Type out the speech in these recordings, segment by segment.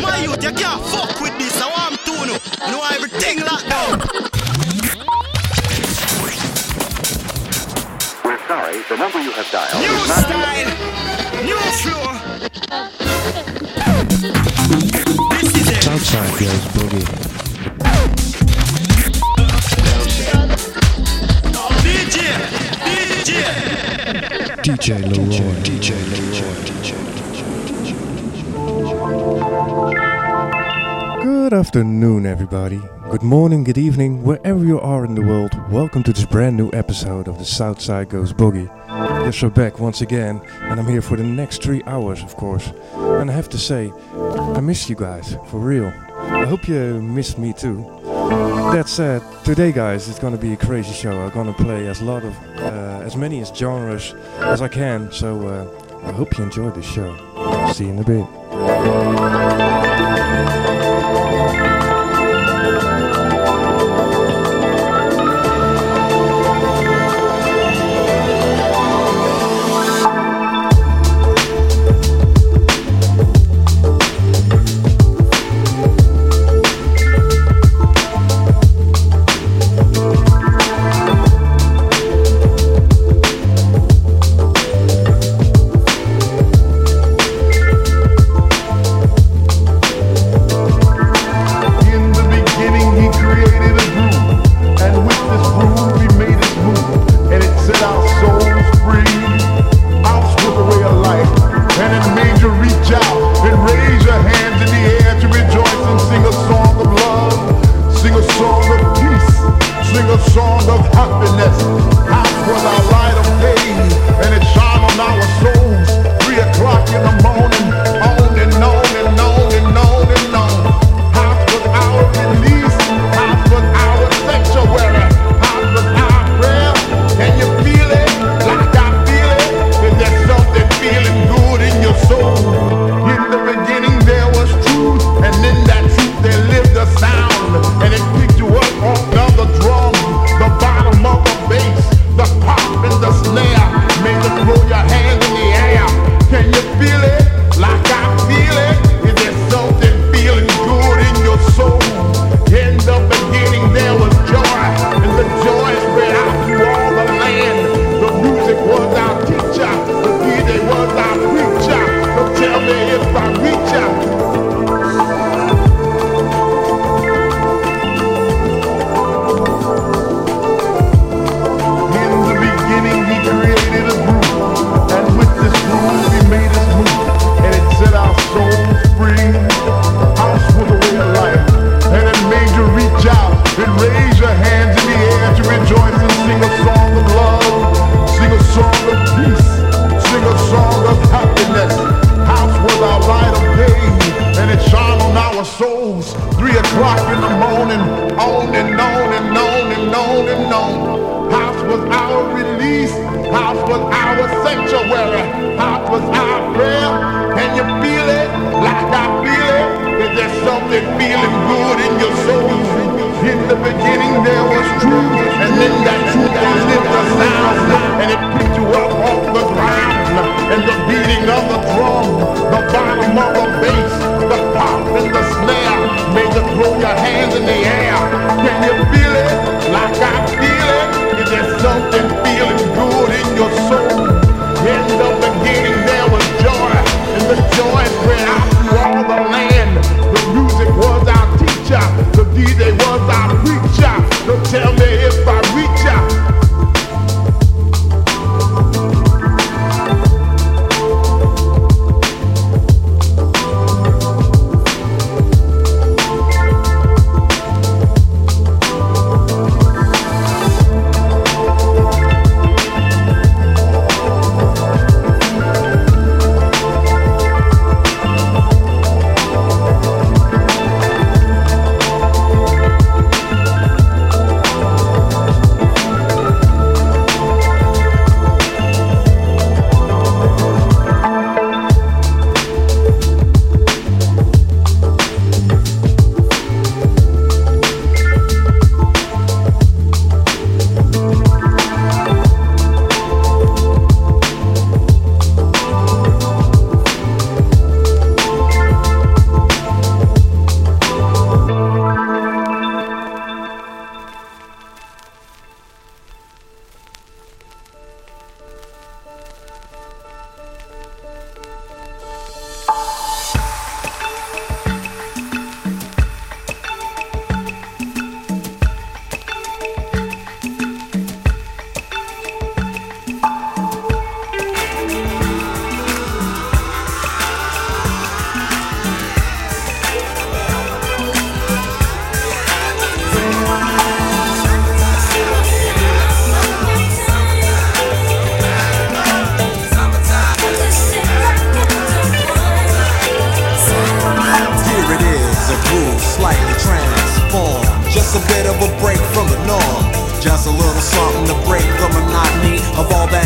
my youth, you can't fuck with this. I want to know. You know everything locked down. We're sorry, the number you have dialed New is not. style, new flow. This is it. Southside goes boogie. DJ, DJ. DJ Leroy. DJ Leroy. DJ Good afternoon, everybody. Good morning, good evening, wherever you are in the world. Welcome to this brand new episode of the Southside Goes Boogie. Yes, we're back once again, and I'm here for the next three hours, of course. And I have to say, I miss you guys, for real. I hope you missed me too. That said, today, guys, it's gonna be a crazy show. I'm gonna play as lot of, uh, as many as genres as I can. So uh, I hope you enjoy this show. See you in a bit.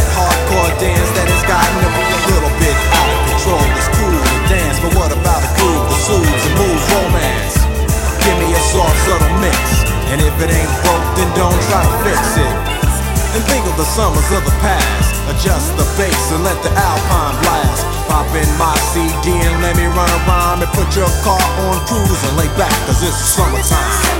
that hardcore dance that has gotten to be a little bit out of control. It's cool to dance, but what about a groove that soothes and moves romance? Give me a soft, subtle mix, and if it ain't broke, then don't try to fix it. And think of the summers of the past. Adjust the bass and let the alpine blast. Pop in my CD and let me run around and put your car on cruise and lay back, cause it's summertime.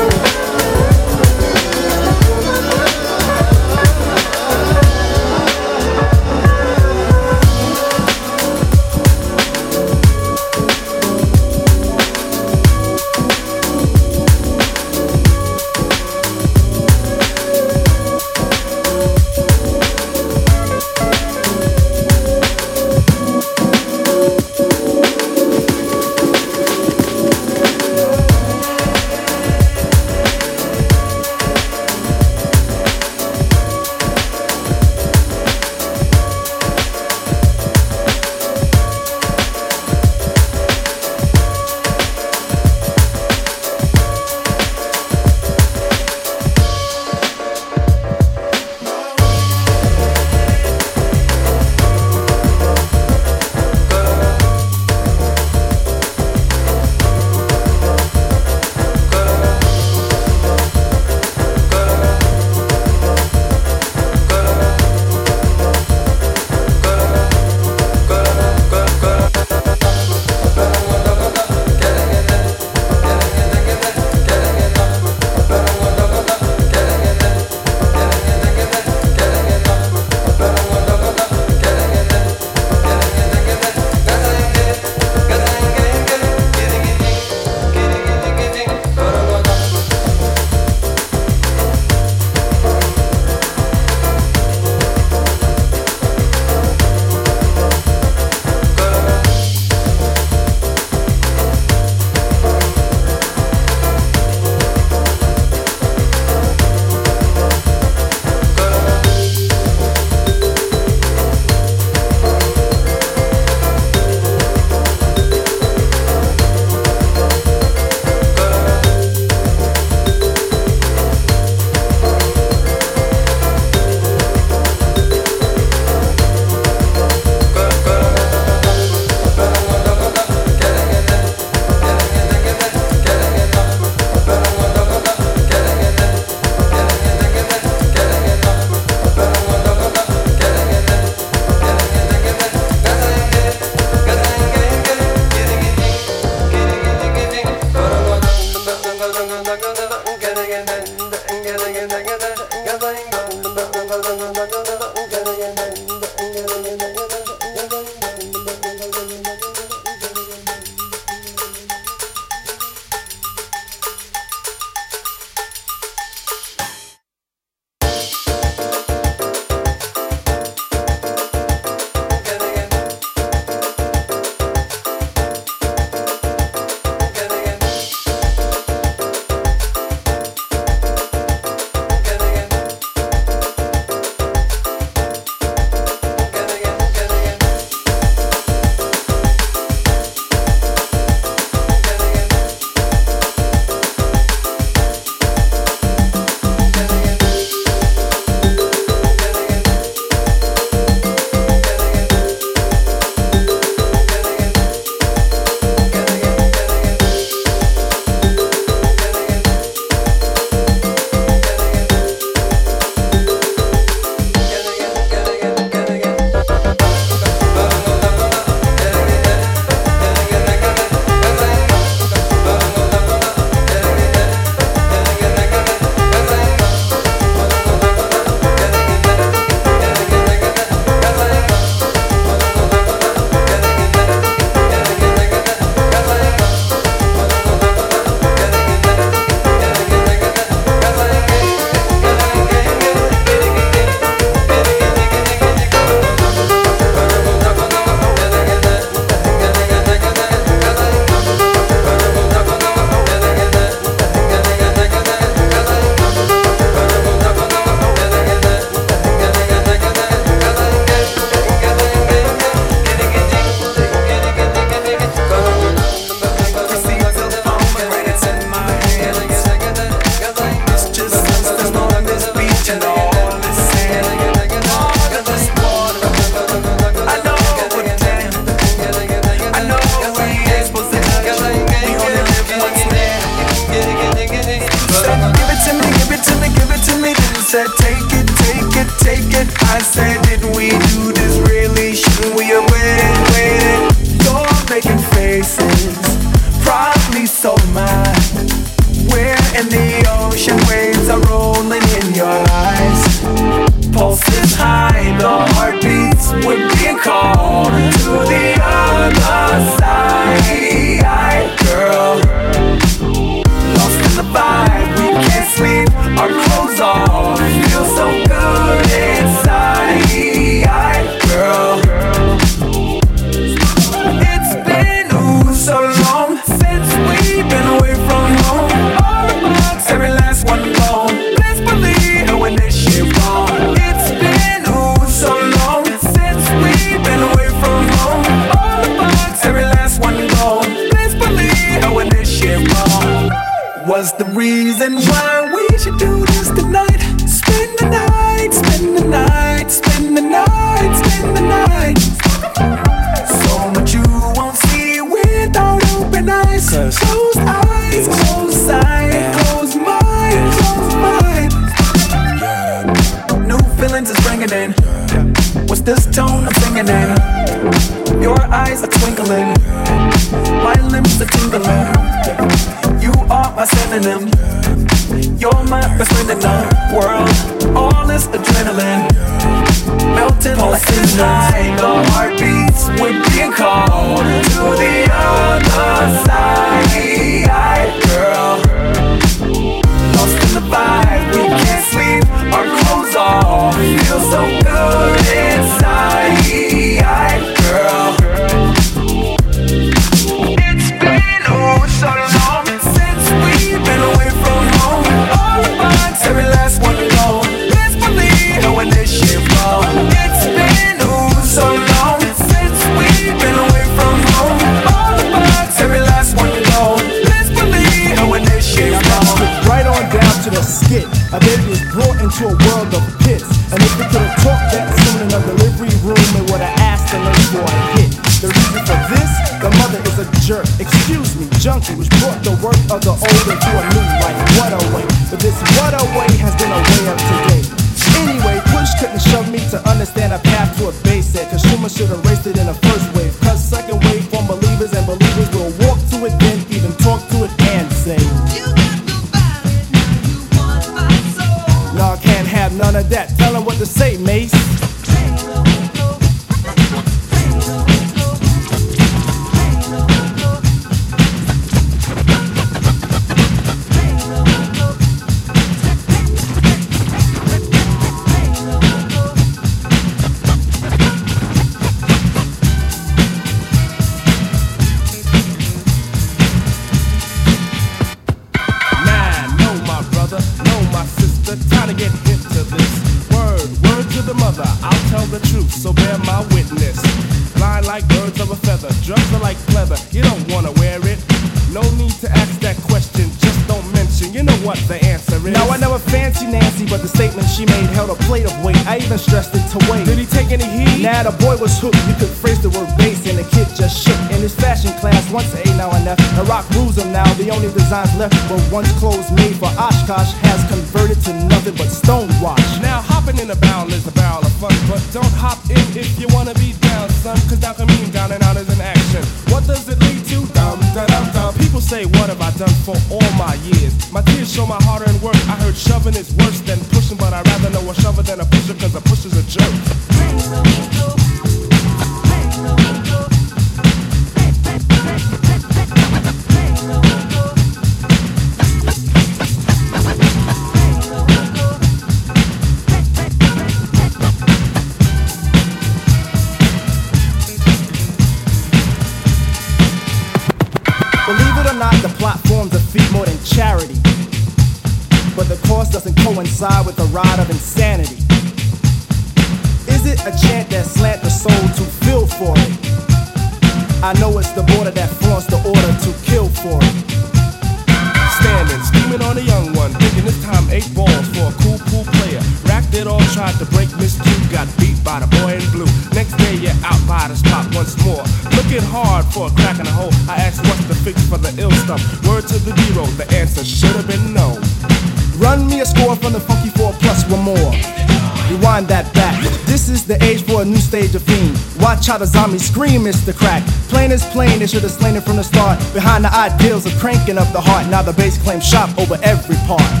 how the zombies scream, it's the crack. Plain is plain, they should have slain it from the start. Behind the ideals of cranking up the heart, now the bass claims shop over every part.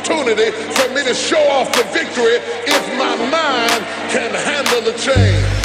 Opportunity for me to show off the victory if my mind can handle the change.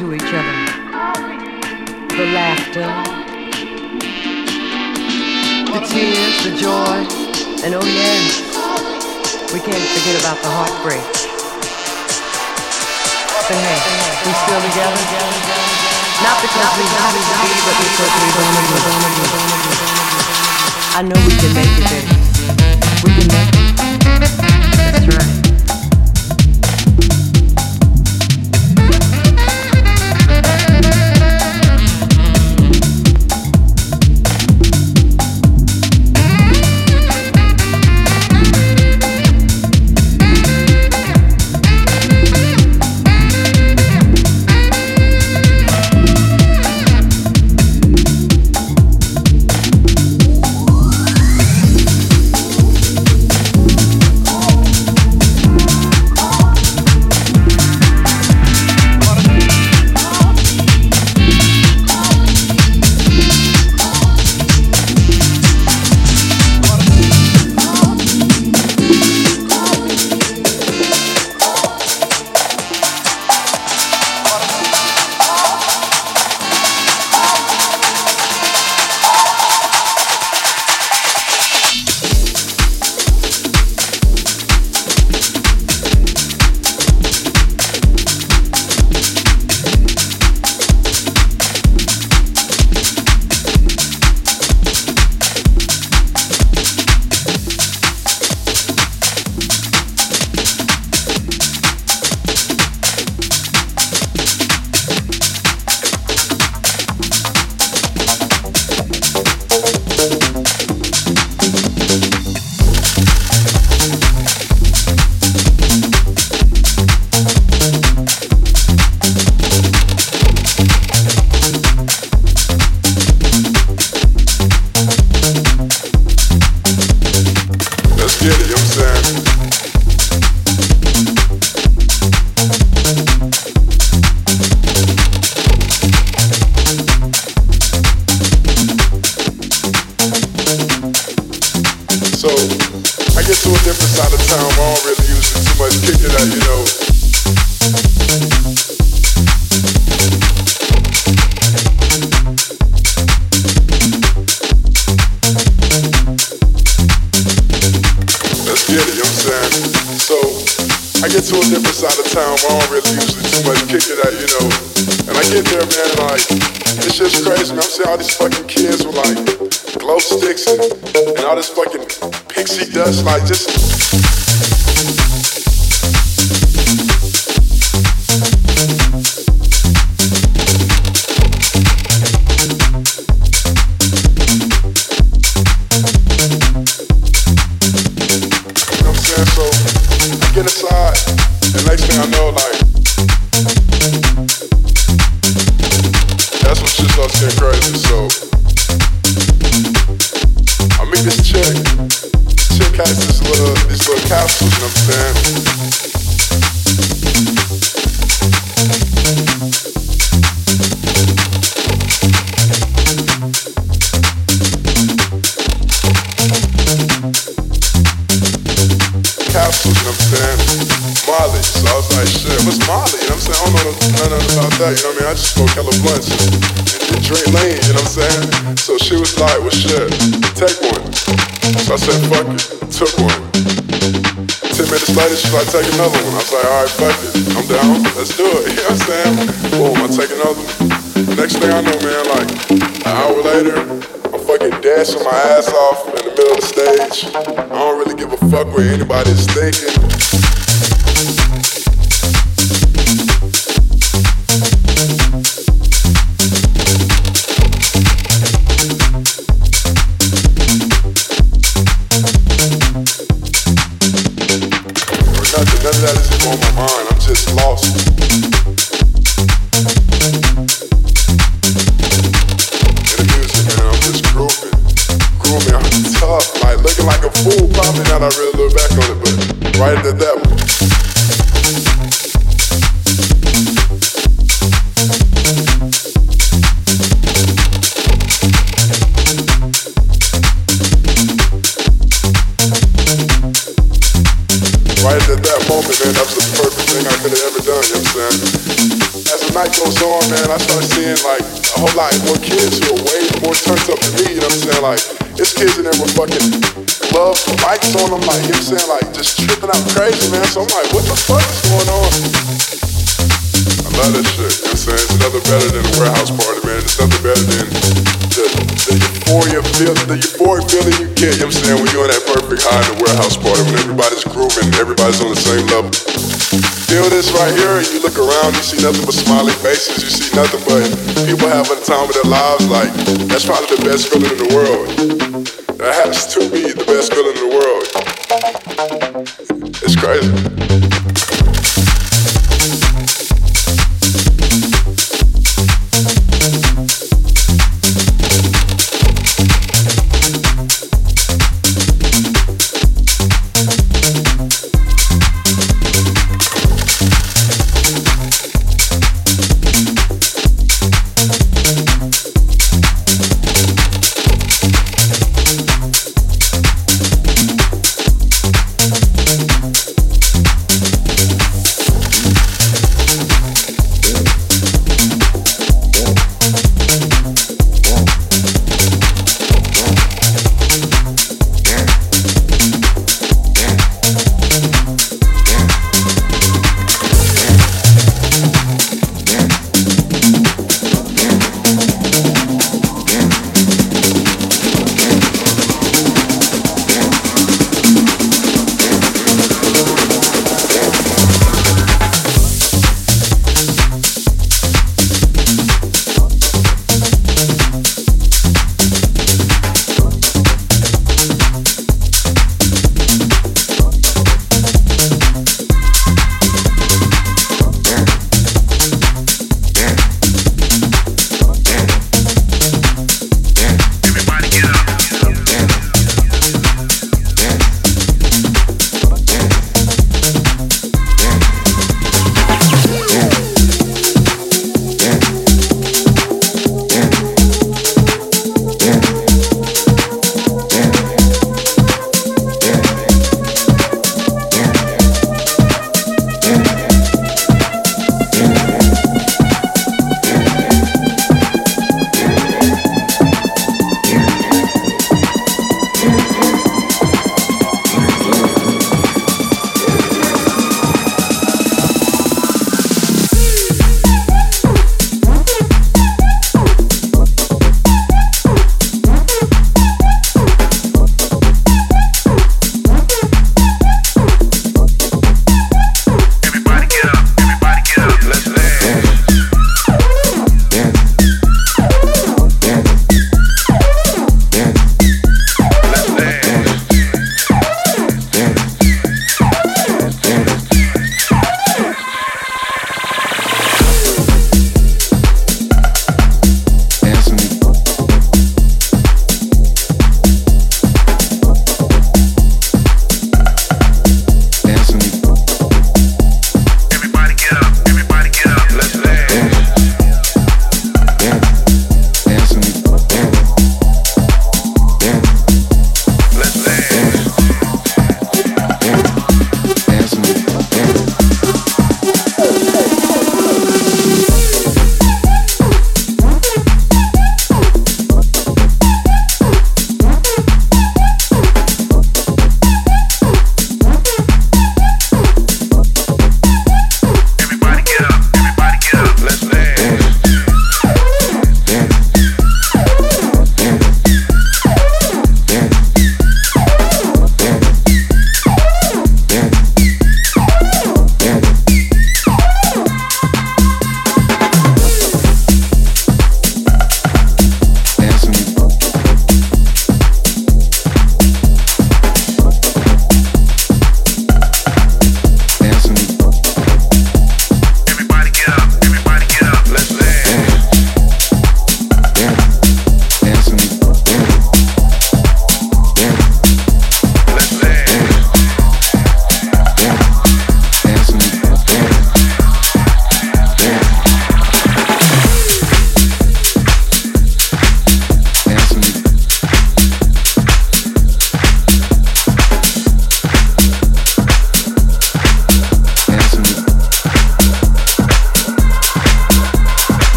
into each I was like, all right, fuck it. I'm down. Let's do it. You know what I'm saying? Boom, I take another one. Next thing I know, man, like an hour later, I'm fucking dancing my ass off in the middle of the stage. I don't really give a fuck what anybody's thinking. Man. So I'm like, what the fuck is going on? I love this shit, you know what I'm saying? It's nothing better than a warehouse party, man. It's nothing better than the, the euphoria feel, the euphoric feeling you get, you know what I'm saying, when you're in that perfect high in the warehouse party, when everybody's grooving, everybody's on the same level. Feel this right here, and you look around, you see nothing but smiling faces, you see nothing but people having the time of their lives, like, that's probably the best feeling in the world. That has to be the best feeling in the world. Crazy.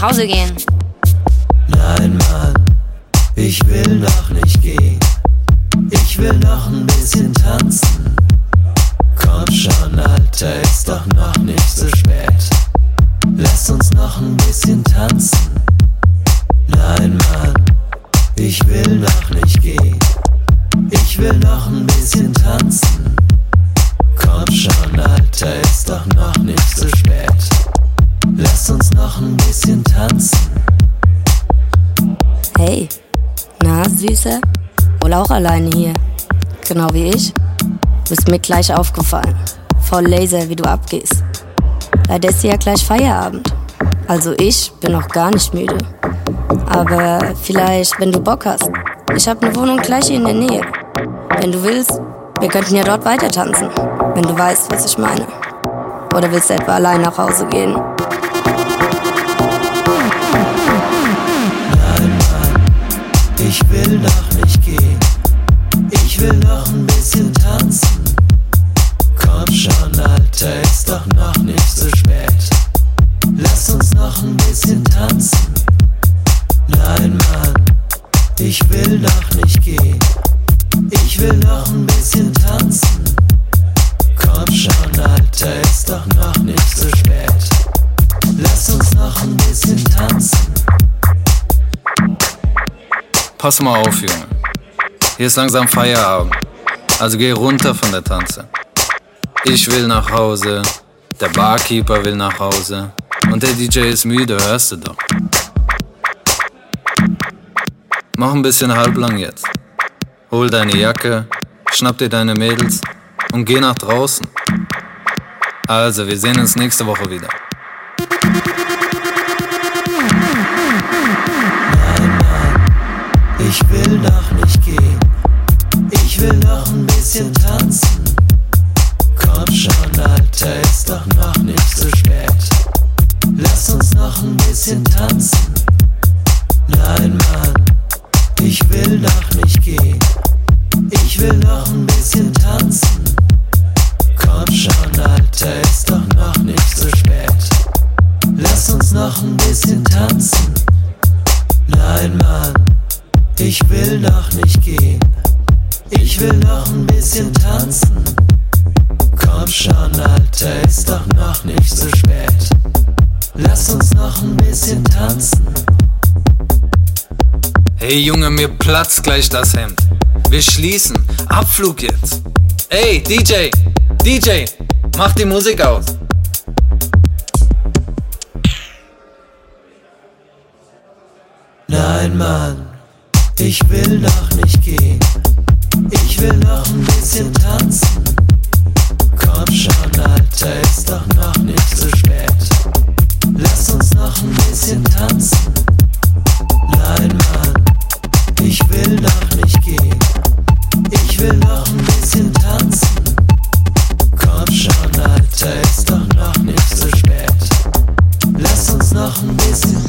Hause gehen. Gleich aufgefallen. Voll laser, wie du abgehst. Leider ist ja gleich Feierabend. Also ich bin noch gar nicht müde. Aber vielleicht, wenn du Bock hast. Ich habe eine Wohnung gleich hier in der Nähe. Wenn du willst, wir könnten ja dort weiter tanzen. Wenn du weißt, was ich meine. Oder willst du etwa allein nach Hause gehen? Ich will noch Pass mal auf, Junge. Hier ist langsam Feierabend. Also geh runter von der Tanze. Ich will nach Hause, der Barkeeper will nach Hause und der DJ ist müde, hörst du doch. Mach ein bisschen halblang jetzt. Hol deine Jacke, schnapp dir deine Mädels und geh nach draußen. Also, wir sehen uns nächste Woche wieder. Ich will noch nicht gehen. Ich will noch ein bisschen tanzen. Komm schon, Alter, ist doch noch nicht so spät. Lass uns noch ein bisschen tanzen. Nein, Mann, ich will noch nicht gehen. Ich will noch ein bisschen tanzen. Komm schon, Alter, ist doch noch nicht so spät. Lass uns noch ein bisschen tanzen. Nein, Mann, ich will noch nicht gehen. Ich will noch ein bisschen tanzen. Komm schon, Alter, ist doch noch nicht so spät. Lass uns noch ein bisschen tanzen. Hey Junge, mir platzt gleich das Hemd. Wir schließen. Abflug jetzt. Ey, DJ, DJ, mach die Musik aus. Nein, Mann, ich will noch nicht gehen. Ich will noch ein bisschen tanzen. Komm schon, Alter, ist doch noch nicht so spät. Lass uns noch ein bisschen tanzen. Nein, Mann, ich will noch nicht gehen. Ich will noch ein bisschen tanzen. Komm schon, Alter, ist doch noch nicht so spät. Lass uns noch ein bisschen.